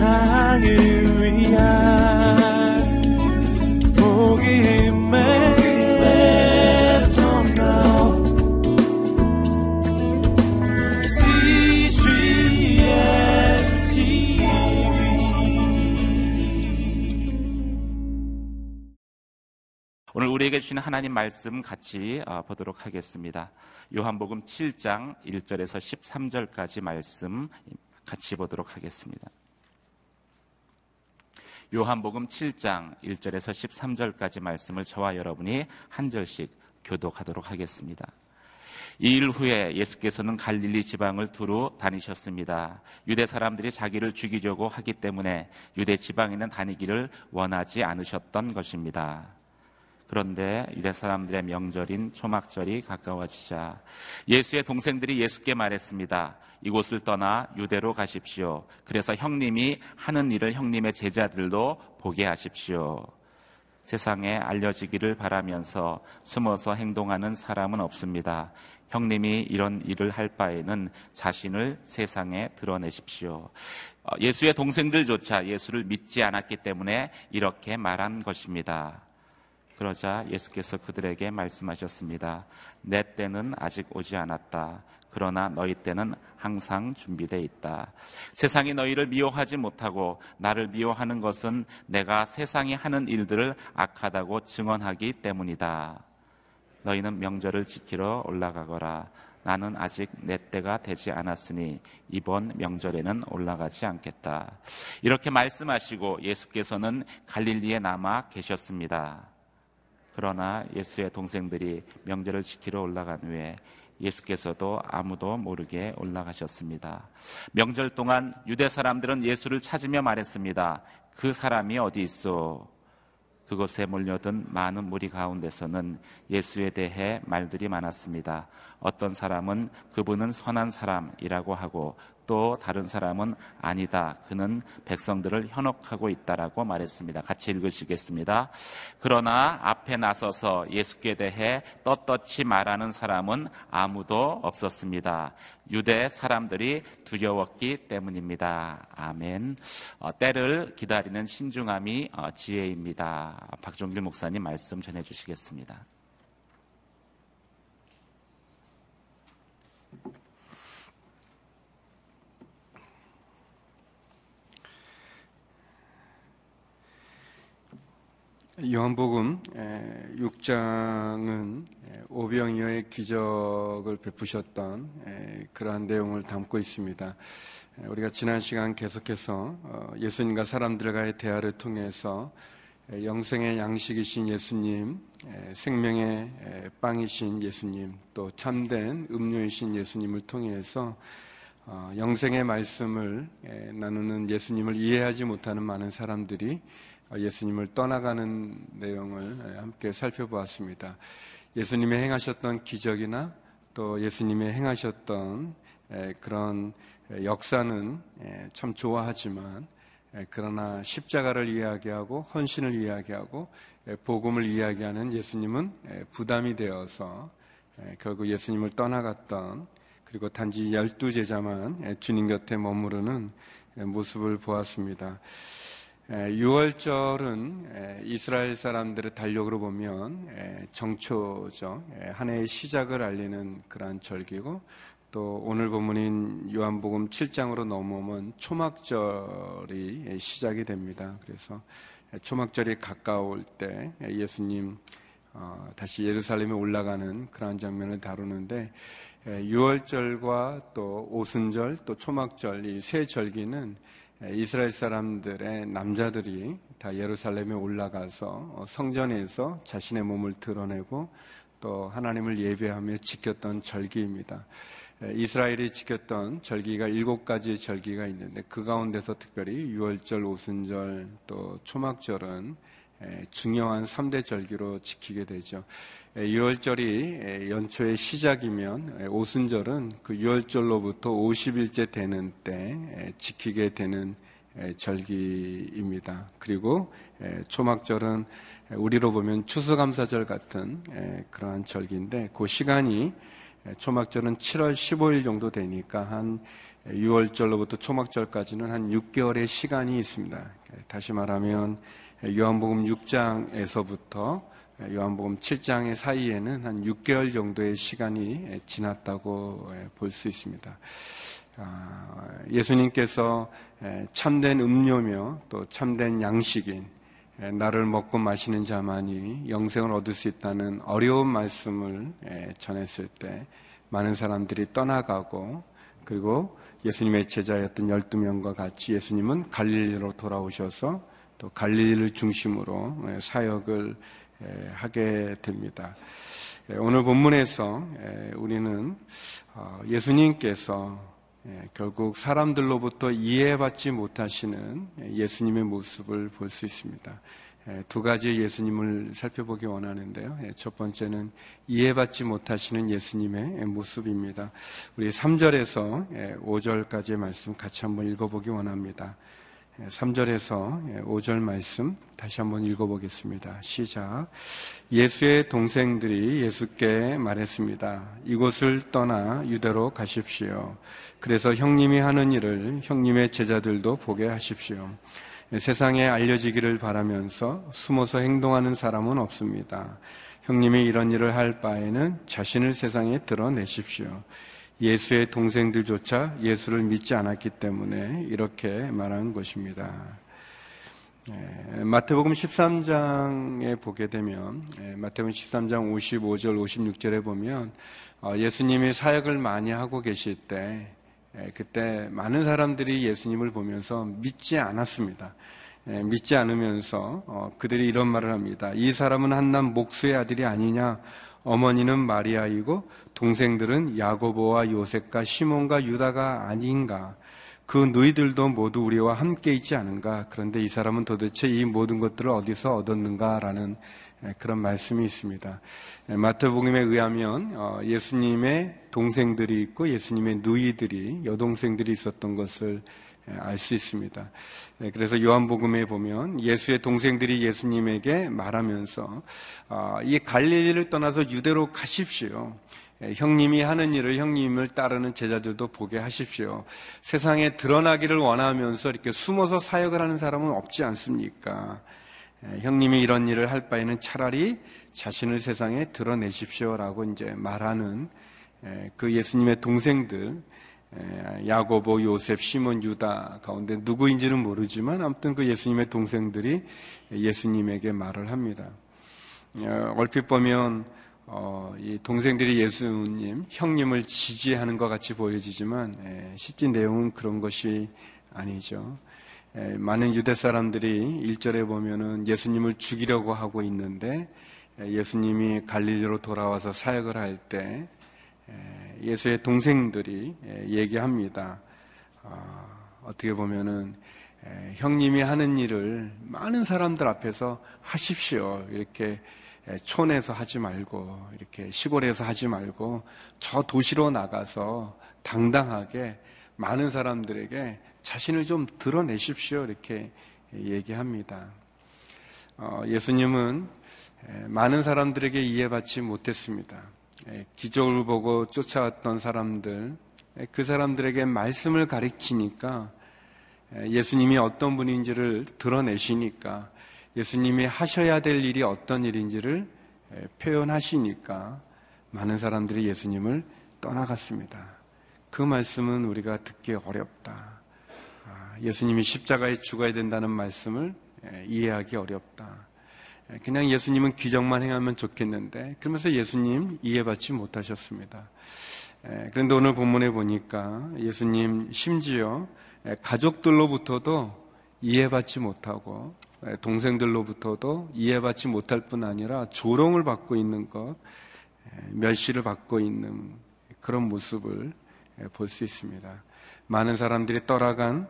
세상을 위한 복음의 오늘 우리에게 주신 하나님 말씀 같이 어, 보도록 하겠습니다. 요한복음 7장 1절에서 13절까지 말씀 같이 보도록 하겠습니다. 요한복음 7장 1절에서 13절까지 말씀을 저와 여러분이 한 절씩 교독하도록 하겠습니다. 이일 후에 예수께서는 갈릴리 지방을 두루 다니셨습니다. 유대 사람들이 자기를 죽이려고 하기 때문에 유대 지방에는 다니기를 원하지 않으셨던 것입니다. 그런데 유대 사람들의 명절인 초막절이 가까워지자 예수의 동생들이 예수께 말했습니다. 이곳을 떠나 유대로 가십시오. 그래서 형님이 하는 일을 형님의 제자들도 보게 하십시오. 세상에 알려지기를 바라면서 숨어서 행동하는 사람은 없습니다. 형님이 이런 일을 할 바에는 자신을 세상에 드러내십시오. 어, 예수의 동생들조차 예수를 믿지 않았기 때문에 이렇게 말한 것입니다. 그러자 예수께서 그들에게 말씀하셨습니다. 내 때는 아직 오지 않았다. 그러나 너희 때는 항상 준비되어 있다. 세상이 너희를 미워하지 못하고 나를 미워하는 것은 내가 세상이 하는 일들을 악하다고 증언하기 때문이다. 너희는 명절을 지키러 올라가거라. 나는 아직 내 때가 되지 않았으니 이번 명절에는 올라가지 않겠다. 이렇게 말씀하시고 예수께서는 갈릴리에 남아 계셨습니다. 그러나 예수의 동생들이 명절을 지키러 올라간 후에 예수께서도 아무도 모르게 올라가셨습니다. 명절 동안 유대 사람들은 예수를 찾으며 말했습니다. 그 사람이 어디 있어? 그곳에 몰려든 많은 무리 가운데서는 예수에 대해 말들이 많았습니다. 어떤 사람은 그분은 선한 사람이라고 하고 또 다른 사람은 아니다. 그는 백성들을 현혹하고 있다라고 말했습니다. 같이 읽으시겠습니다. 그러나 앞에 나서서 예수께 대해 떳떳이 말하는 사람은 아무도 없었습니다. 유대 사람들이 두려웠기 때문입니다. 아멘. 어, 때를 기다리는 신중함이 어, 지혜입니다. 박종길 목사님 말씀 전해 주시겠습니다. 요한복음 6장은 오병이어의 기적을 베푸셨던 그러한 내용을 담고 있습니다. 우리가 지난 시간 계속해서 어, 예수님과 사람들과의 대화를 통해서 영생의 양식이신 예수님, 생명의 빵이신 예수님, 또 참된 음료이신 예수님을 통해서 어, 영생의 말씀을 나누는 예수님을 이해하지 못하는 많은 사람들이 예수님을 떠나가는 내용을 함께 살펴보았습니다. 예수님이 행하셨던 기적이나 또 예수님이 행하셨던 그런 역사는 참 좋아하지만 그러나 십자가를 이야기하고 헌신을 이야기하고 복음을 이야기하는 예수님은 부담이 되어서 결국 예수님을 떠나갔던 그리고 단지 열두 제자만 주님 곁에 머무르는 모습을 보았습니다. 6월절은 이스라엘 사람들의 달력으로 보면 정초죠. 한 해의 시작을 알리는 그러한 절기고 또 오늘 본문인 요한복음 7장으로 넘어오면 초막절이 시작이 됩니다. 그래서 초막절이 가까울 때 예수님 어, 다시 예루살렘에 올라가는 그러한 장면을 다루는데 6월절과 또 오순절 또 초막절 이 세 절기는 이스라엘 사람들의 남자들이 다 예루살렘에 올라가서 어, 성전에서 자신의 몸을 드러내고 또 하나님을 예배하며 지켰던 절기입니다. 이스라엘이 지켰던 절기가 일곱 가지 절기가 있는데 그 가운데서 특별히 유월절, 오순절, 또 초막절은 중요한 3대 절기로 지키게 되죠. 6월절이 연초의 시작이면 오순절은 그 6월절로부터 50일째 되는 때 지키게 되는 절기입니다. 그리고 초막절은 우리로 보면 추수감사절 같은 그러한 절기인데 그 시간이 초막절은 7월 15일 정도 되니까 한 6월절로부터 초막절까지는 한 6개월의 시간이 있습니다. 다시 말하면 요한복음 6장에서부터 요한복음 7장의 사이에는 한 6개월 정도의 시간이 지났다고 볼 수 있습니다. 아, 예수님께서 참된 음료며 또 참된 양식인 나를 먹고 마시는 자만이 영생을 얻을 수 있다는 어려운 말씀을 전했을 때 많은 사람들이 떠나가고 그리고 예수님의 제자였던 12명과 같이 예수님은 갈릴리로 돌아오셔서 또 갈릴리를 중심으로 사역을 하게 됩니다. 오늘 본문에서 우리는 어, 예수님께서 결국 사람들로부터 이해받지 못하시는 예수님의 모습을 볼 수 있습니다. 두 가지의 예수님을 살펴보기 원하는데요. 첫 번째는 이해받지 못하시는 예수님의 모습입니다. 우리 3절에서 5절까지의 말씀 같이 한번 읽어보기 원합니다. 3절에서 5절 말씀 다시 한번 읽어보겠습니다. 시작. 예수의 동생들이 예수께 말했습니다. 이곳을 떠나 유대로 가십시오. 그래서 형님이 하는 일을 형님의 제자들도 보게 하십시오. 세상에 알려지기를 바라면서 숨어서 행동하는 사람은 없습니다. 형님이 이런 일을 할 바에는 자신을 세상에 드러내십시오. 예수의 동생들조차 예수를 믿지 않았기 때문에 이렇게 말하는 것입니다. 예, 마태복음 13장에 보게 되면 예, 마태복음 13장 55절 56절에 보면 어, 예수님이 사역을 많이 하고 계실 때 예, 그때 많은 사람들이 예수님을 보면서 믿지 않았습니다. 믿지 않으면서 어, 그들이 이런 말을 합니다. 이 사람은 한남 목수의 아들이 아니냐? 어머니는 마리아이고 동생들은 야고보와 요셉과 시몬과 유다가 아닌가? 그 너희들도 모두 우리와 함께 있지 않은가? 그런데 이 사람은 도대체 이 모든 것들을 어디서 얻었는가라는 그런 말씀이 있습니다. 마태복음에 의하면 어, 예수님의 동생들이 있고 예수님의 누이들이 여동생들이 있었던 것을 알 수 있습니다. 그래서 요한복음에 보면 예수의 동생들이 예수님에게 말하면서 어, 이 갈릴리를 떠나서 유대로 가십시오. 형님이 하는 일을 형님을 따르는 제자들도 보게 하십시오. 세상에 드러나기를 원하면서 이렇게 숨어서 사역을 하는 사람은 없지 않습니까? 형님이 이런 일을 할 바에는 차라리 자신을 세상에 드러내십시오라고 이제 말하는 그 예수님의 동생들, 야고보, 요셉, 시몬, 유다 가운데 누구인지는 모르지만 아무튼 그 예수님의 동생들이 예수님에게 말을 합니다. 어, 얼핏 보면 어, 이 동생들이 예수님, 형님을 지지하는 것 같이 보여지지만 에, 실제 내용은 그런 것이 아니죠. 에, 많은 유대 사람들이 1절에 보면은 예수님을 죽이려고 하고 있는데 에, 예수님이 갈릴리로 돌아와서 사역을 할 때 예수의 동생들이 얘기합니다. 어, 어떻게 보면은 형님이 하는 일을 많은 사람들 앞에서 하십시오. 이렇게 촌에서 하지 말고 이렇게 시골에서 하지 말고 저 도시로 나가서 당당하게 많은 사람들에게 자신을 좀 드러내십시오 이렇게 얘기합니다. 어, 예수님은 많은 사람들에게 이해받지 못했습니다. 기적을 보고 쫓아왔던 사람들, 그 사람들에게 말씀을 가리키니까 예수님이 어떤 분인지를 드러내시니까 예수님이 하셔야 될 일이 어떤 일인지를 표현하시니까 많은 사람들이 예수님을 떠나갔습니다. 그 말씀은 우리가 듣기 어렵다. 아, 예수님이 십자가에 죽어야 된다는 말씀을 이해하기 어렵다. 그냥 예수님은 기적만 행하면 좋겠는데 그러면서 예수님 이해받지 못하셨습니다. 그런데 오늘 본문에 보니까 예수님 심지어 가족들로부터도 이해받지 못하고 동생들로부터도 이해받지 못할 뿐 아니라 조롱을 받고 있는 것, 멸시를 받고 있는 그런 모습을 볼 수 있습니다. 많은 사람들이 떠나간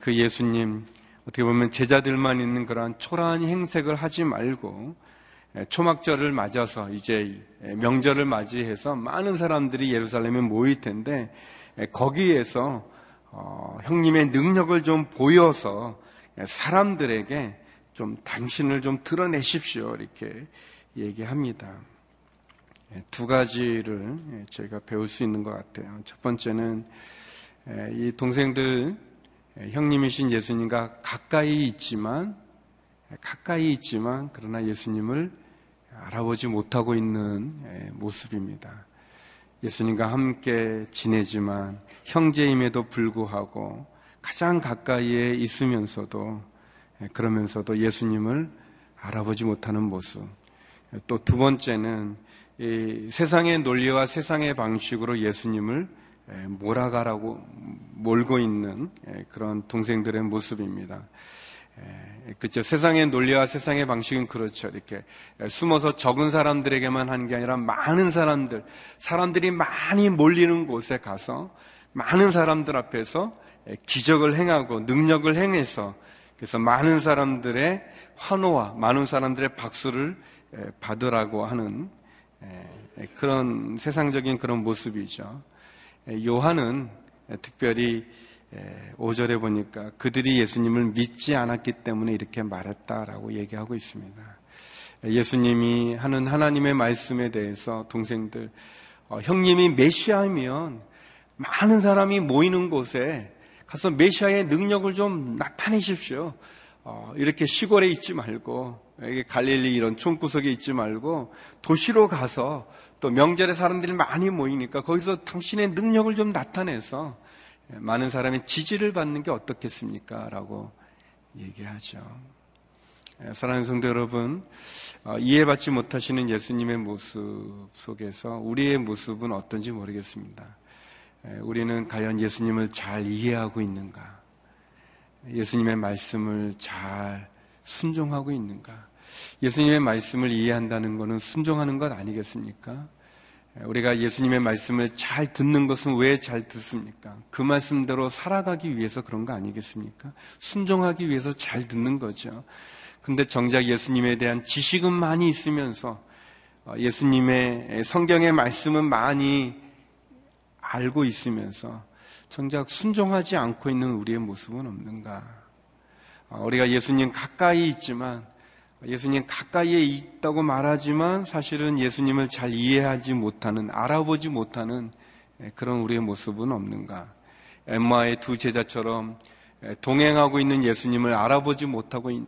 그 예수님, 어떻게 보면 제자들만 있는 그러한 초라한 행색을 하지 말고 초막절을 맞아서 이제 명절을 맞이해서 많은 사람들이 예루살렘에 모일 텐데 거기에서 어, 형님의 능력을 좀 보여서 사람들에게 좀 당신을 좀 드러내십시오. 이렇게 얘기합니다. 예, 두 가지를 예, 저희가 배울 수 있는 것 같아요. 첫 번째는 예, 이 동생들 형님이신 예수님과 가까이 있지만 가까이 있지만 그러나 예수님을 알아보지 못하고 있는 모습입니다. 예수님과 함께 지내지만 형제임에도 불구하고 가장 가까이에 있으면서도 그러면서도 예수님을 알아보지 못하는 모습. 또 두 번째는 세상의 논리와 세상의 방식으로 예수님을 몰아가라고 몰고 있는 그런 동생들의 모습입니다. 그렇죠. 세상의 논리와 세상의 방식은 그렇죠. 이렇게 숨어서 적은 사람들에게만 하는 게 아니라 많은 사람들, 사람들이 많이 몰리는 곳에 가서 많은 사람들 앞에서 기적을 행하고 능력을 행해서 그래서 많은 사람들의 환호와 많은 사람들의 박수를 받으라고 하는 그런 세상적인 그런 모습이죠. 요한은 특별히 5절에 보니까 그들이 예수님을 믿지 않았기 때문에 이렇게 말했다라고 얘기하고 있습니다. 예수님이 하는 하나님의 말씀에 대해서 동생들, 어, 형님이 메시아이면 많은 사람이 모이는 곳에 가서 메시아의 능력을 좀 나타내십시오. 어, 이렇게 시골에 있지 말고 갈릴리 이런 총구석에 있지 말고 도시로 가서 또 명절에 사람들이 많이 모이니까 거기서 당신의 능력을 좀 나타내서 많은 사람의 지지를 받는 게 어떻겠습니까? 라고 얘기하죠. 사랑하는 성도 여러분, 어, 이해받지 못하시는 예수님의 모습 속에서 우리의 모습은 어떤지 모르겠습니다. 우리는 과연 예수님을 잘 이해하고 있는가? 예수님의 말씀을 잘 순종하고 있는가? 예수님의 말씀을 이해한다는 것은 순종하는 것 아니겠습니까? 우리가 예수님의 말씀을 잘 듣는 것은 왜 잘 듣습니까? 그 말씀대로 살아가기 위해서 그런 거 아니겠습니까? 순종하기 위해서 잘 듣는 거죠. 근데 정작 예수님에 대한 지식은 많이 있으면서 어, 예수님의 성경의 말씀은 많이 알고 있으면서 정작 순종하지 않고 있는 우리의 모습은 없는가? 어, 우리가 예수님 가까이 있지만 예수님 가까이에 있다고 말하지만 사실은 예수님을 잘 이해하지 못하는, 알아보지 못하는 그런 우리의 모습은 없는가? 엠마의 두 제자처럼 동행하고 있는 예수님을 알아보지 못하고 있는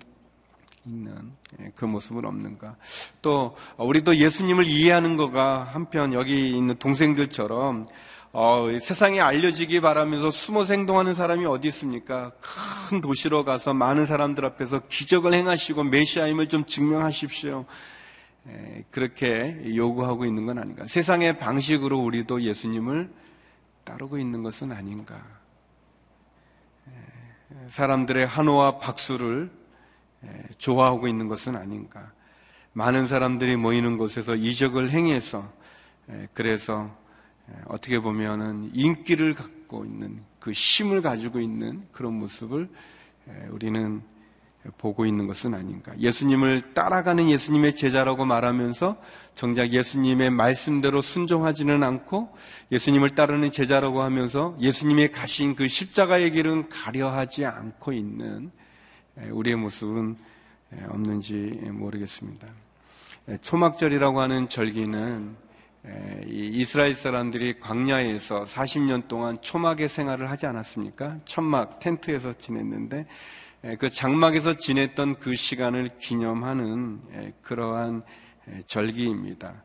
그 모습은 없는가? 또 우리도 예수님을 이해하는 거가 한편 여기 있는 동생들처럼 어, 세상에 알려지기 바라면서 숨어 행동하는 사람이 어디 있습니까? 큰 도시로 가서 많은 사람들 앞에서 기적을 행하시고 메시아임을 좀 증명하십시오. 에, 그렇게 요구하고 있는 건 아닌가. 세상의 방식으로 우리도 예수님을 따르고 있는 것은 아닌가. 에, 사람들의 한호와 박수를 에, 좋아하고 있는 것은 아닌가. 많은 사람들이 모이는 곳에서 이적을 행해서 그래서 어떻게 보면은 인기를 갖고 있는 그 힘을 가지고 있는 그런 모습을 우리는 보고 있는 것은 아닌가. 예수님을 따라가는 예수님의 제자라고 말하면서 정작 예수님의 말씀대로 순종하지는 않고 예수님을 따르는 제자라고 하면서 예수님의 가신 그 십자가의 길은 가려하지 않고 있는 우리의 모습은 없는지 모르겠습니다. 초막절이라고 하는 절기는 이스라엘 사람들이 광야에서 40년 동안 초막의 생활을 하지 않았습니까? 천막 텐트에서 지냈는데 그 장막에서 지냈던 그 시간을 기념하는 그러한 절기입니다.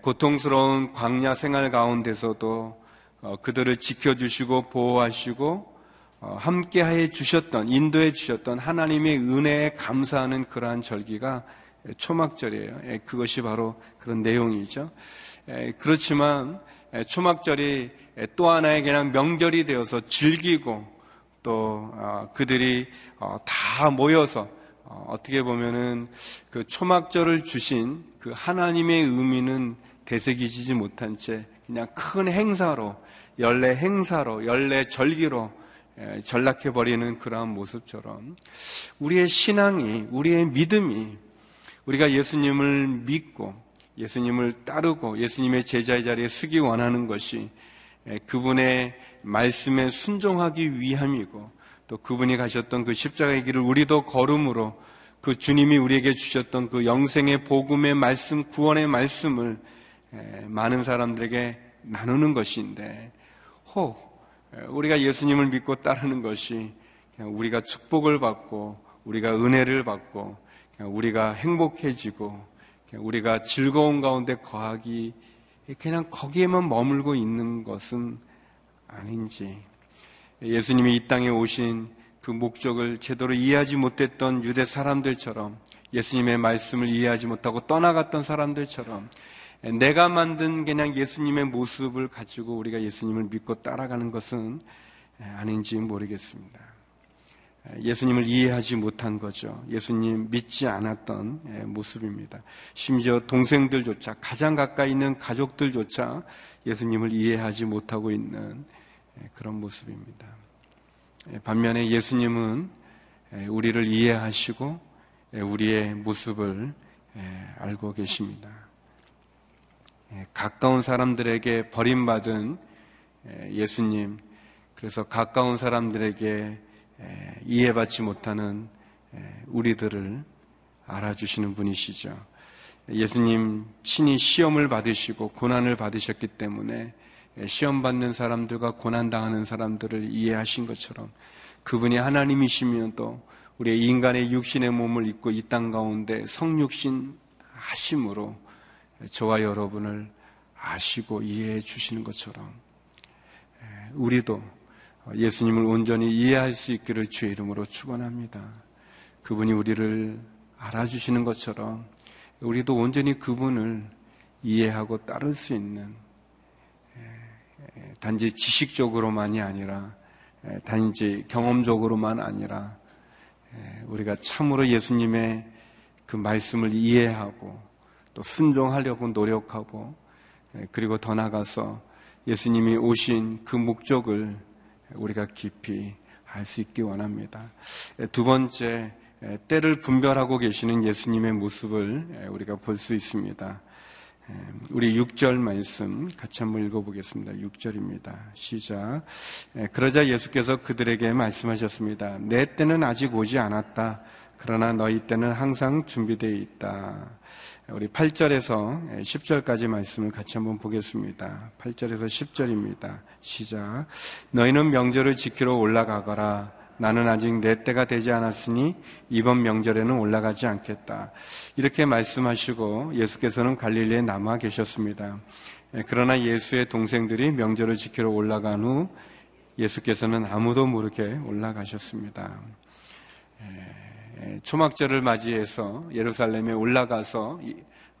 고통스러운 광야 생활 가운데서도 어, 그들을 지켜주시고 보호하시고 어, 함께해 주셨던 인도해 주셨던 하나님의 은혜에 감사하는 그러한 절기가 초막절이에요. 그것이 바로 그런 내용이죠. 그렇지만 초막절이 또 하나의 그냥 명절이 되어서 즐기고 또 어, 그들이 어, 다 모여서 어, 어떻게 보면은 그 초막절을 주신 그 하나님의 의미는 되새기지 못한 채 그냥 큰 행사로 연례 행사로 연례 절기로 전락해 버리는 그러한 모습처럼 우리의 신앙이 우리의 믿음이 우리가 예수님을 믿고 예수님을 따르고 예수님의 제자의 자리에 쓰기 원하는 것이 그분의 말씀에 순종하기 위함이고 또 그분이 가셨던 그 십자가의 길을 우리도 걸음으로 그 주님이 우리에게 주셨던 그 영생의 복음의 말씀, 구원의 말씀을 많은 사람들에게 나누는 것인데 혹 우리가 예수님을 믿고 따르는 것이 우리가 축복을 받고 우리가 은혜를 받고 우리가 행복해지고 우리가 즐거운 가운데 거하기 그냥 거기에만 머물고 있는 것은 아닌지 예수님이 이 땅에 오신 그 목적을 제대로 이해하지 못했던 유대 사람들처럼 예수님의 말씀을 이해하지 못하고 떠나갔던 사람들처럼 내가 만든 그냥 예수님의 모습을 가지고 우리가 예수님을 믿고 따라가는 것은 아닌지 모르겠습니다. 예수님을 이해하지 못한 거죠. 예수님 믿지 않았던 모습입니다. 심지어 동생들조차 가장 가까이 있는 가족들조차 예수님을 이해하지 못하고 있는 그런 모습입니다. 반면에 예수님은 우리를 이해하시고 우리의 모습을 알고 계십니다. 가까운 사람들에게 버림받은 예수님, 그래서 가까운 사람들에게 이해받지 못하는 우리들을 알아주시는 분이시죠. 예수님 친히 시험을 받으시고 고난을 받으셨기 때문에 시험 받는 사람들과 고난 당하는 사람들을 이해하신 것처럼 그분이 하나님이시면 또 우리의 인간의 육신의 몸을 입고 이 땅 가운데 성육신 하심으로 저와 여러분을 아시고 이해해 주시는 것처럼 우리도 예수님을 온전히 이해할 수 있기를 주의 이름으로 축원합니다. 그분이 우리를 알아주시는 것처럼 우리도 온전히 그분을 이해하고 따를 수 있는 단지 지식적으로만이 아니라 단지 경험적으로만 아니라 우리가 참으로 예수님의 그 말씀을 이해하고 또 순종하려고 노력하고 그리고 더 나가서 예수님이 오신 그 목적을 우리가 깊이 알 수 있기 원합니다. 두 번째, 때를 분별하고 계시는 예수님의 모습을 우리가 볼 수 있습니다. 우리 6절 말씀 같이 한번 읽어보겠습니다. 6절입니다. 시작. 그러자 예수께서 그들에게 말씀하셨습니다. 내 때는 아직 오지 않았다. 그러나 너희 때는 항상 준비되어 있다. 우리 8절에서 10절까지 말씀을 같이 한번 보겠습니다. 8절에서 10절입니다. 시작. 너희는 명절을 지키러 올라가거라. 나는 아직 내 때가 되지 않았으니 이번 명절에는 올라가지 않겠다. 이렇게 말씀하시고 예수께서는 갈릴리에 남아 계셨습니다. 그러나 예수의 동생들이 명절을 지키러 올라간 후 예수께서는 아무도 모르게 올라가셨습니다. 초막절을 맞이해서 예루살렘에 올라가서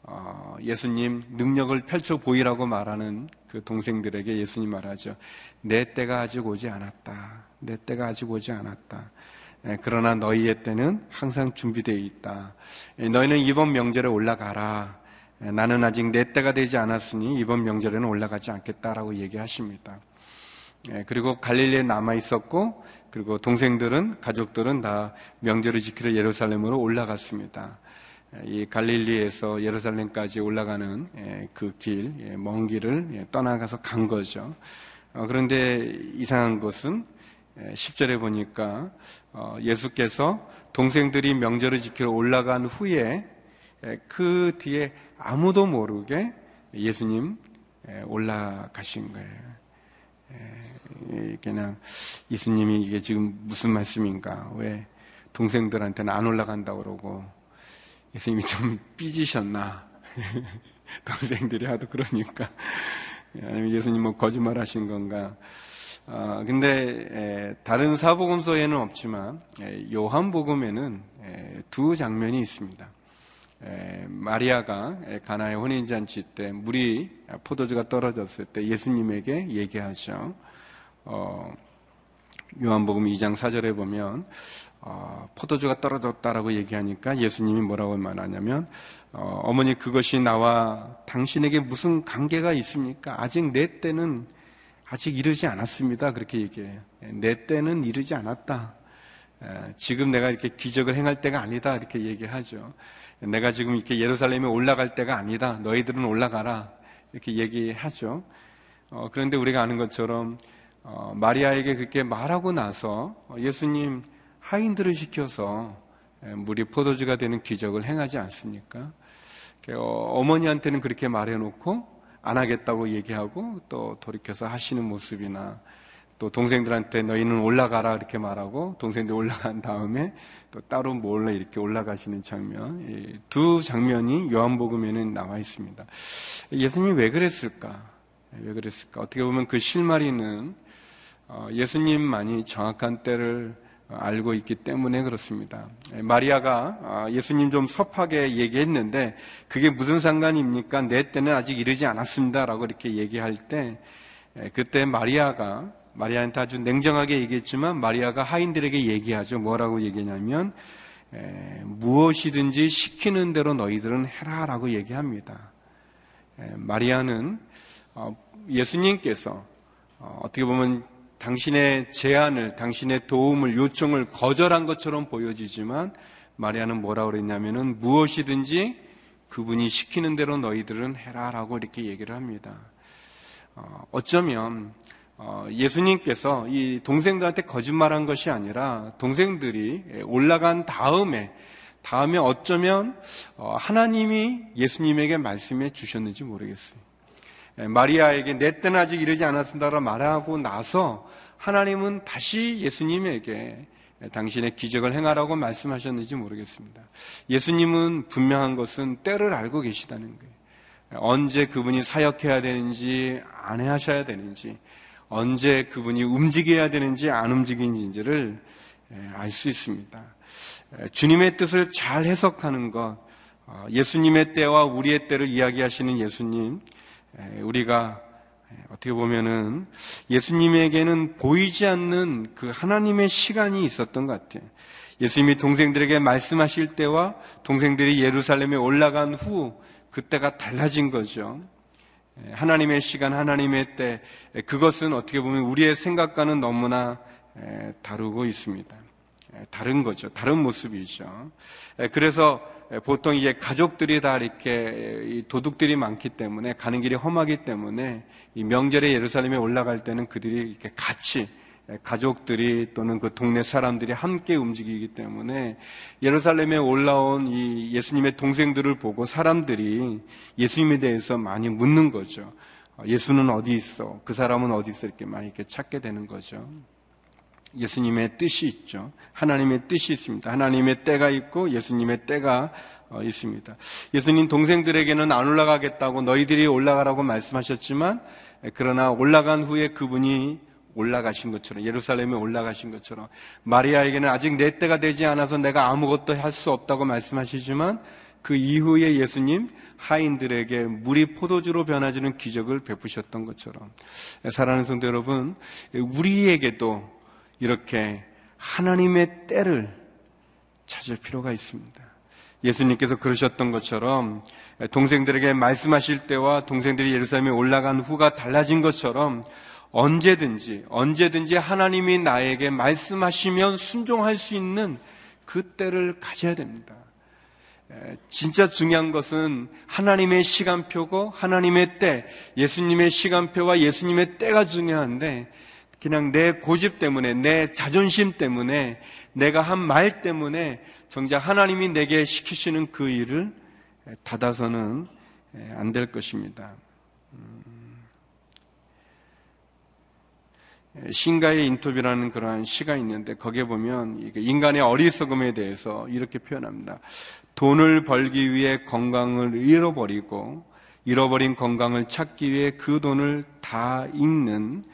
어, 예수님 능력을 펼쳐 보이라고 말하는 그 동생들에게 예수님 말하죠. 내 때가 아직 오지 않았다. 내 때가 아직 오지 않았다. 그러나 너희의 때는 항상 준비되어 있다. 너희는 이번 명절에 올라가라. 나는 아직 내 때가 되지 않았으니 이번 명절에는 올라가지 않겠다라고 얘기하십니다. 그리고 갈릴리에 남아 있었고, 그리고 동생들은, 가족들은 다 명절을 지키러 예루살렘으로 올라갔습니다. 이 갈릴리에서 예루살렘까지 올라가는 그 길, 먼 길을 떠나가서 간 거죠. 어, 그런데 이상한 것은 10절에 보니까 어, 예수께서 동생들이 명절을 지키러 올라간 후에 그 뒤에 아무도 모르게 예수님 올라가신 거예요. 그냥 예수님이 이게 지금 무슨 말씀인가? 왜 동생들한테는 안 올라간다 그러고 예수님이 좀 삐지셨나? 동생들이 하도 그러니까 아니면 예수님 뭐 거짓말 하신 건가? 어, 근데 에, 다른 사복음서에는 없지만 에, 요한복음에는 에, 두 장면이 있습니다. 마리아가 가나의 혼인잔치 때 물이 포도주가 떨어졌을 때 예수님에게 얘기하죠. 어, 요한복음 2장 4절에 보면 어, 포도주가 떨어졌다라고 얘기하니까 예수님이 뭐라고 말하냐면 어, 머니 그것이 나와 당신에게 무슨 관계가 있습니까? 아직 내 때는 아직 이르지 않았습니다. 그렇게 얘기해요. 내 때는 이르지 않았다. 지금 내가 이렇게 기적을 행할 때가 아니다. 이렇게 얘기하죠. 내가 지금 이렇게 예루살렘에 올라갈 때가 아니다. 너희들은 올라가라. 이렇게 얘기하죠. 어, 그런데 우리가 아는 것처럼 어, 마리아에게 그렇게 말하고 나서 예수님 하인들을 시켜서 물이 포도주가 되는 기적을 행하지 않습니까? 어, 어머니한테는 그렇게 말해놓고 안 하겠다고 얘기하고 또 돌이켜서 하시는 모습이나 또 동생들한테 너희는 올라가라 이렇게 말하고 동생들 올라간 다음에 또 따로 몰래 이렇게 올라가시는 장면 두 장면이 요한복음에는 나와 있습니다. 예수님이 왜 그랬을까? 왜 그랬을까? 어떻게 보면 그 실마리는 어, 예수님만이 정확한 때를 알고 있기 때문에 그렇습니다. 마리아가 아, 예수님 좀 섭하게 얘기했는데 그게 무슨 상관입니까? 내 때는 아직 이르지 않았습니다라고 이렇게 얘기할 때 그때 마리아가 마리아한테 아주 냉정하게 얘기했지만 마리아가 하인들에게 얘기하죠. 뭐라고 얘기냐면 에, 무엇이든지 시키는 대로 너희들은 해라라고 얘기합니다. 에, 마리아는 어, 예수님께서 어, 어떻게 보면 당신의 제안을, 당신의 도움을, 요청을 거절한 것처럼 보여지지만 마리아는 뭐라고 그랬냐면은 무엇이든지 그분이 시키는 대로 너희들은 해라라고 이렇게 얘기를 합니다. 어, 어쩌면 어, 예수님께서 이 동생들한테 거짓말한 것이 아니라 동생들이 올라간 다음에 다음에 어쩌면 어, 하나님이 예수님에게 말씀해 주셨는지 모르겠어요. 마리아에게 내 때는 아직 이르지 않았습니다라 말하고 나서 하나님은 다시 예수님에게 당신의 기적을 행하라고 말씀하셨는지 모르겠습니다. 예수님은 분명한 것은 때를 알고 계시다는 거예요. 언제 그분이 사역해야 되는지 안 하셔야 되는지 언제 그분이 움직여야 되는지 안 움직이는지를 알 수 있습니다. 주님의 뜻을 잘 해석하는 것, 어, 예수님의 때와 우리의 때를 이야기하시는 예수님, 우리가 어떻게 보면은 예수님에게는 보이지 않는 그 하나님의 시간이 있었던 것 같아요. 예수님이 동생들에게 말씀하실 때와 동생들이 예루살렘에 올라간 후 그때가 달라진 거죠. 하나님의 시간, 하나님의 때, 그것은 어떻게 보면 우리의 생각과는 너무나 다르고 있습니다. 다른 거죠. 다른 모습이죠. 그래서 보통 이제 가족들이 다 이렇게 도둑들이 많기 때문에 가는 길이 험하기 때문에 이 명절에 예루살렘에 올라갈 때는 그들이 이렇게 같이 가족들이 또는 그 동네 사람들이 함께 움직이기 때문에 예루살렘에 올라온 이 예수님의 동생들을 보고 사람들이 예수님에 대해서 많이 묻는 거죠. 예수는 어디 있어? 그 사람은 어디 있어? 이렇게 많이 이렇게 찾게 되는 거죠. 예수님의 뜻이 있죠. 하나님의 뜻이 있습니다. 하나님의 때가 있고 예수님의 때가 어, 있습니다. 예수님 동생들에게는 안 올라가겠다고 너희들이 올라가라고 말씀하셨지만 그러나 올라간 후에 그분이 올라가신 것처럼 예루살렘에 올라가신 것처럼 마리아에게는 아직 내 때가 되지 않아서 내가 아무것도 할 수 없다고 말씀하시지만 그 이후에 예수님 하인들에게 물이 포도주로 변화지는 기적을 베푸셨던 것처럼 사랑하는 성도 여러분 우리에게도 이렇게 하나님의 때를 찾을 필요가 있습니다. 예수님께서 그러셨던 것처럼 동생들에게 말씀하실 때와 동생들이 예루살렘에 올라간 후가 달라진 것처럼 언제든지 언제든지 하나님이 나에게 말씀하시면 순종할 수 있는 그 때를 가져야 됩니다. 진짜 중요한 것은 하나님의 시간표고 하나님의 때, 예수님의 시간표와 예수님의 때가 중요한데 그냥 내 고집 때문에, 내 자존심 때문에, 내가 한 말 때문에 정작 하나님이 내게 시키시는 그 일을 닫아서는 안 될 것입니다. 신가의 인터뷰라는 그러한 시가 있는데 거기에 보면 인간의 어리석음에 대해서 이렇게 표현합니다. 돈을 벌기 위해 건강을 잃어버리고 잃어버린 건강을 찾기 위해 그 돈을 다 잃는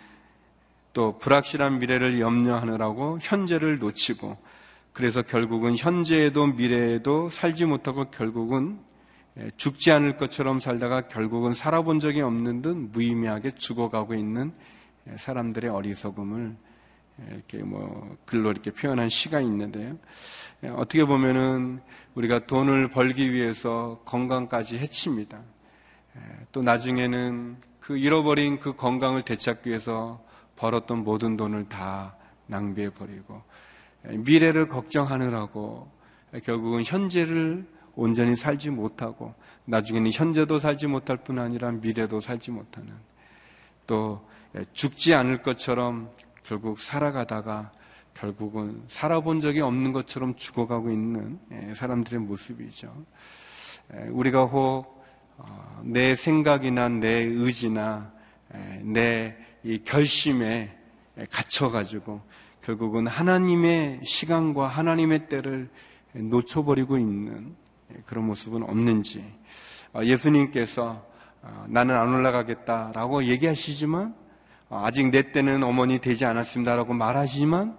또 불확실한 미래를 염려하느라고 현재를 놓치고 그래서 결국은 현재에도 미래에도 살지 못하고 결국은 죽지 않을 것처럼 살다가 결국은 살아본 적이 없는 듯 무의미하게 죽어가고 있는 사람들의 어리석음을 이렇게 뭐 글로 이렇게 표현한 시가 있는데요. 어떻게 보면은 우리가 돈을 벌기 위해서 건강까지 해칩니다. 또 나중에는 그 잃어버린 그 건강을 되찾기 위해서 벌었던 모든 돈을 다 낭비해 버리고 미래를 걱정하느라고 결국은 현재를 온전히 살지 못하고 나중에는 현재도 살지 못할 뿐 아니라 미래도 살지 못하는 또 죽지 않을 것처럼 결국 살아가다가 결국은 살아본 적이 없는 것처럼 죽어가고 있는 사람들의 모습이죠. 우리가 혹 어, 내 생각이나 내 의지나 내 결심에 갇혀가지고 결국은 하나님의 시간과 하나님의 때를 놓쳐버리고 있는 그런 모습은 없는지 어, 예수님께서 어, 나는 안 올라가겠다라고 얘기하시지만 어, 아직 내 때는 어머니 되지 않았습니다라고 말하지만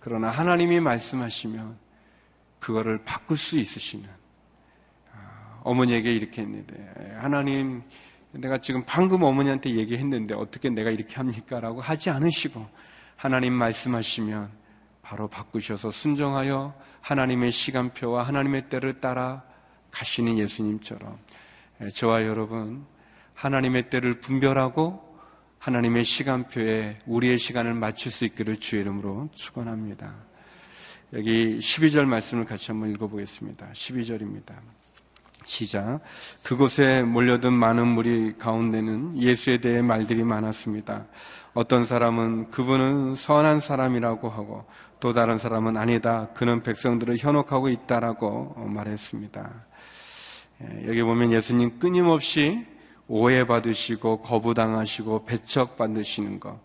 그러나 하나님이 말씀하시면 그거를 바꿀 수 있으시는 어머니에게 이렇게 했는데 하나님 내가 지금 방금 어머니한테 얘기했는데 어떻게 내가 이렇게 합니까? 라고 하지 않으시고 하나님 말씀하시면 바로 바꾸셔서 순종하여 하나님의 시간표와 하나님의 때를 따라 가시는 예수님처럼 저와 여러분 하나님의 때를 분별하고 하나님의 시간표에 우리의 시간을 맞출 수 있기를 주의 이름으로 축원합니다. 여기 12절 말씀을 같이 한번 읽어보겠습니다. 12절입니다. 시작. 그곳에 몰려든 많은 무리 가운데는 예수에 대해 말들이 많았습니다. 어떤 사람은 그분은 선한 사람이라고 하고 또 다른 사람은 아니다. 그는 백성들을 현혹하고 있다라고 말했습니다. 예, 여기 보면 예수님 끊임없이 오해받으시고 거부당하시고 배척받으시는 것.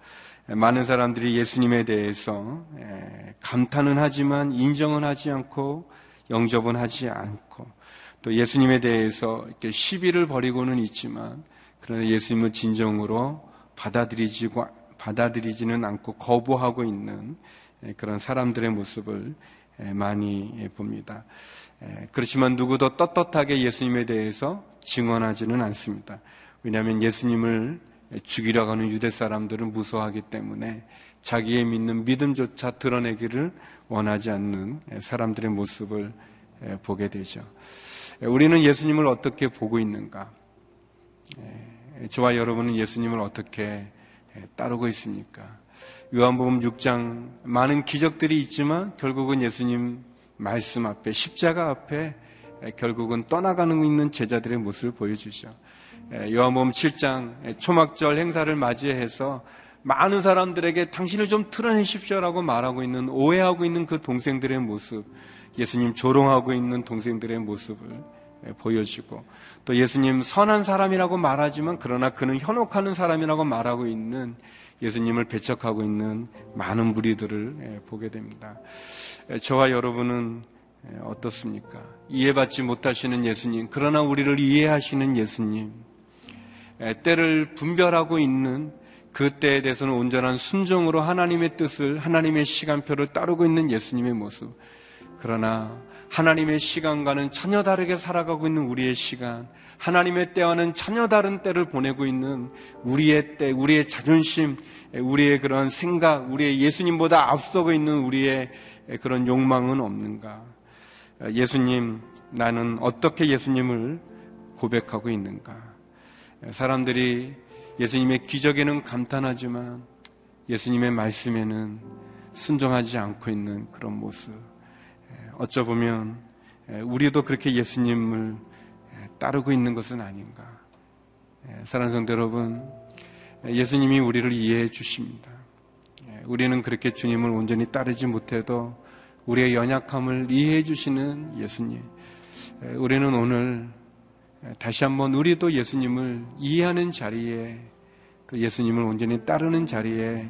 예, 많은 사람들이 예수님에 대해서 예, 감탄은 하지만 인정은 하지 않고 영접은 하지 않고 또 예수님에 대해서 이렇게 시비를 벌이고는 있지만 그러나 예수님은 진정으로 받아들이지고 받아들이지는 않고 거부하고 있는 그런 사람들의 모습을 많이 봅니다. 그렇지만 누구도 떳떳하게 예수님에 대해서 증언하지는 않습니다. 왜냐하면 예수님을 죽이려고 하는 유대 사람들은 무서워하기 때문에 자기의 믿는 믿음조차 드러내기를 원하지 않는 사람들의 모습을 보게 되죠. 우리는 예수님을 어떻게 보고 있는가? 저와 여러분은 예수님을 어떻게 따르고 있습니까? 요한복음 6장 많은 기적들이 있지만 결국은 예수님 말씀 앞에 십자가 앞에 결국은 떠나가는 있는 제자들의 모습을 보여주죠. 요한복음 7장 초막절 행사를 맞이해서 많은 사람들에게 당신을 좀 드러내십시오라고 말하고 있는 오해하고 있는 그 동생들의 모습, 예수님 조롱하고 있는 동생들의 모습을 보여주고 또 예수님 선한 사람이라고 말하지만 그러나 그는 현혹하는 사람이라고 말하고 있는 예수님을 배척하고 있는 많은 무리들을 보게 됩니다. 저와 여러분은 어떻습니까? 이해받지 못하시는 예수님, 그러나 우리를 이해하시는 예수님, 때를 분별하고 있는 그 때에 대해서는 온전한 순종으로 하나님의 뜻을, 하나님의 시간표를 따르고 있는 예수님의 모습. 그러나 하나님의 시간과는 전혀 다르게 살아가고 있는 우리의 시간, 하나님의 때와는 전혀 다른 때를 보내고 있는 우리의 때, 우리의 자존심, 우리의 그런 생각, 우리의 예수님보다 앞서고 있는 우리의 그런 욕망은 없는가? 예수님, 나는 어떻게 예수님을 고백하고 있는가? 사람들이 예수님의 기적에는 감탄하지만 예수님의 말씀에는 순종하지 않고 있는 그런 모습. 어쩌 보면 우리도 그렇게 예수님을 따르고 있는 것은 아닌가. 사랑하는 성도 여러분, 예수님이 우리를 이해해 주십니다. 우리는 그렇게 주님을 온전히 따르지 못해도 우리의 연약함을 이해해 주시는 예수님. 우리는 오늘 다시 한번 우리도 예수님을 이해하는 자리에 그 예수님을 온전히 따르는 자리에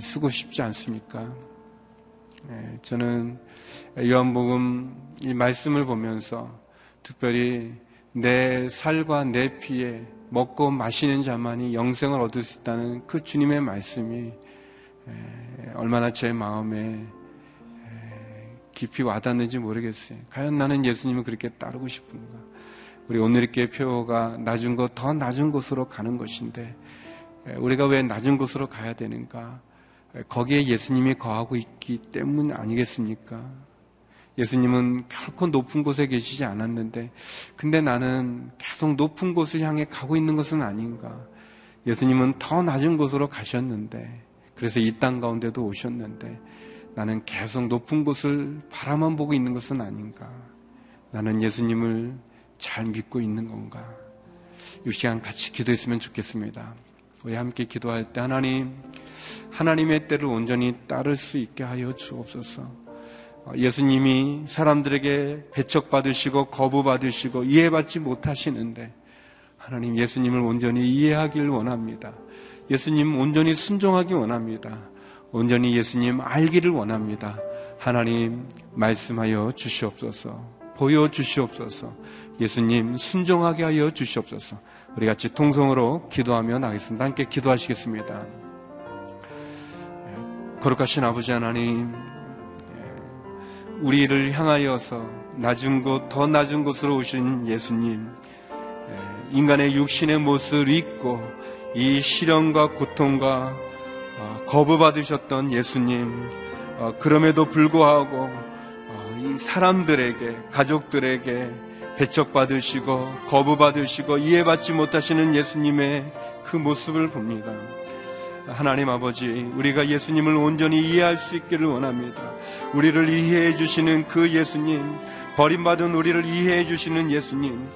쓰고 싶지 않습니까? 저는 요한복음 이 말씀을 보면서 특별히 내 살과 내 피에 먹고 마시는 자만이 영생을 얻을 수 있다는 그 주님의 말씀이 얼마나 제 마음에 깊이 와닿는지 모르겠어요. 과연 나는 예수님을 그렇게 따르고 싶은가? 우리 오늘의 표가 낮은 것, 더 낮은 곳으로 가는 것인데, 우리가 왜 낮은 곳으로 가야 되는가? 거기에 예수님이 거하고 있기 때문 아니겠습니까? 예수님은 결코 높은 곳에 계시지 않았는데, 근데 나는 계속 높은 곳을 향해 가고 있는 것은 아닌가? 예수님은 더 낮은 곳으로 가셨는데, 그래서 이 땅 가운데도 오셨는데, 나는 계속 높은 곳을 바라만 보고 있는 것은 아닌가? 나는 예수님을 잘 믿고 있는 건가? 이 시간 같이 기도했으면 좋겠습니다. 우리 함께 기도할 때 하나님, 하나님의 때를 온전히 따를 수 있게 하여 주옵소서. 어, 예수님이 사람들에게 배척받으시고 거부받으시고 이해받지 못하시는데 하나님 예수님을 온전히 이해하길 원합니다. 예수님 온전히 순종하기 원합니다. 온전히 예수님 알기를 원합니다. 하나님 말씀하여 주시옵소서. 보여 주시옵소서. 예수님 순종하게 하여 주시옵소서. 우리 같이 통성으로 기도하며 나겠습니다. 함께 기도하시겠습니다. 거룩하신 아버지 하나님, 우리를 향하여서 낮은 곳, 더 낮은 곳으로 오신 예수님, 인간의 육신의 모습을 입고 이 시련과 고통과 어, 거부받으셨던 예수님, 어, 그럼에도 불구하고 어, 이 사람들에게, 가족들에게 배척받으시고 거부받으시고 이해받지 못하시는 예수님의 그 모습을 봅니다. 하나님 아버지, 우리가 예수님을 온전히 이해할 수 있기를 원합니다. 우리를 이해해 주시는 그 예수님, 버림받은 우리를 이해해 주시는 예수님,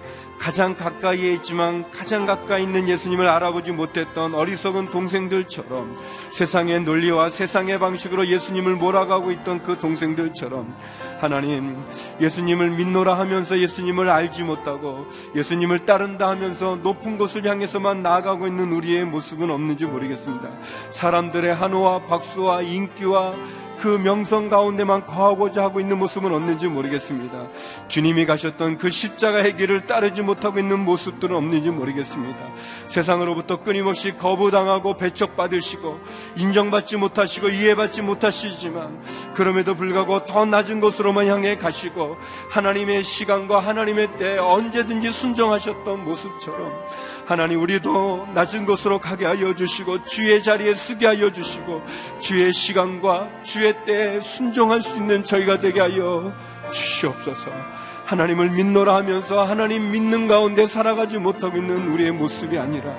가장 가까이에 있지만 가장 가까이 있는 예수님을 알아보지 못했던 어리석은 동생들처럼 세상의 논리와 세상의 방식으로 예수님을 몰아가고 있던 그 동생들처럼 하나님 예수님을 믿노라 하면서 예수님을 알지 못하고 예수님을 따른다 하면서 높은 곳을 향해서만 나아가고 있는 우리의 모습은 없는지 모르겠습니다. 사람들의 한호와 박수와 인기와 그 명성 가운데만 거하고자 하고 있는 모습은 없는지 모르겠습니다. 주님이 가셨던 그 십자가의 길을 따르지 못하고 있는 모습들은 없는지 모르겠습니다. 세상으로부터 끊임없이 거부당하고 배척받으시고 인정받지 못하시고 이해받지 못하시지만 그럼에도 불구하고 더 낮은 곳으로만 향해 가시고 하나님의 시간과 하나님의 때 언제든지 순종하셨던 모습처럼 하나님 우리도 낮은 곳으로 가게 하여 주시고 주의 자리에 쓰게 하여 주시고 주의 시간과 주의 때에 순종할 수 있는 저희가 되게 하여 주시옵소서. 하나님을 믿노라 하면서 하나님 믿는 가운데 살아가지 못하고 있는 우리의 모습이 아니라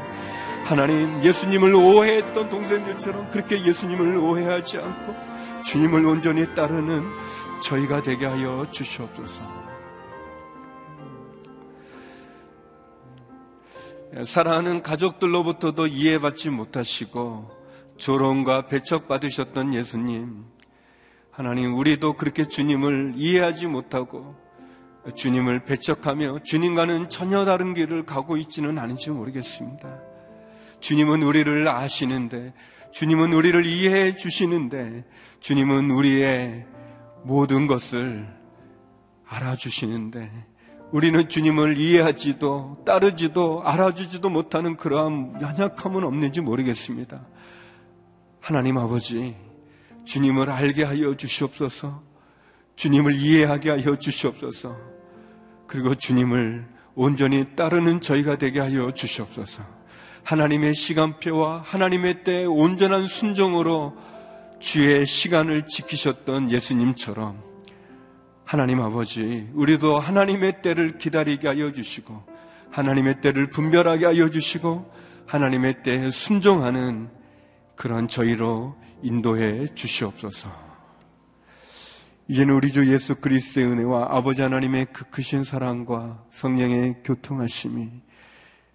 하나님 예수님을 오해했던 동생들처럼 그렇게 예수님을 오해하지 않고 주님을 온전히 따르는 저희가 되게 하여 주시옵소서. 사랑하는 가족들로부터도 이해받지 못하시고 조롱과 배척받으셨던 예수님. 하나님, 우리도 그렇게 주님을 이해하지 못하고 주님을 배척하며 주님과는 전혀 다른 길을 가고 있지는 않은지 모르겠습니다. 주님은 우리를 아시는데, 주님은 우리를 이해해 주시는데, 주님은 우리의 모든 것을 알아주시는데, 우리는 주님을 이해하지도 따르지도 알아주지도 못하는 그러한 연약함은 없는지 모르겠습니다. 하나님 아버지, 주님을 알게 하여 주시옵소서. 주님을 이해하게 하여 주시옵소서. 그리고 주님을 온전히 따르는 저희가 되게 하여 주시옵소서. 하나님의 시간표와 하나님의 때 온전한 순종으로 주의 시간을 지키셨던 예수님처럼 하나님 아버지, 우리도 하나님의 때를 기다리게 하여 주시고, 하나님의 때를 분별하게 하여 주시고, 하나님의 때에 순종하는 그런 저희로 인도해 주시옵소서. 이제는 우리 주 예수 그리스도의 은혜와 아버지 하나님의 그 크신 사랑과 성령의 교통하심이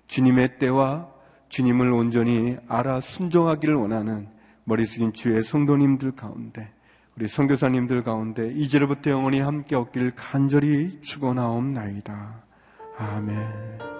주님의 때와 주님을 온전히 알아 순종하기를 원하는 머리 숙인 주의 성도님들 가운데 우리 선교사님들 가운데 이제로부터 영원히 함께 얻기를 간절히 축원하옵나이다. 아멘.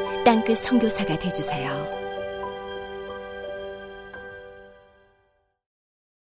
땅끝 성교사가 되주세요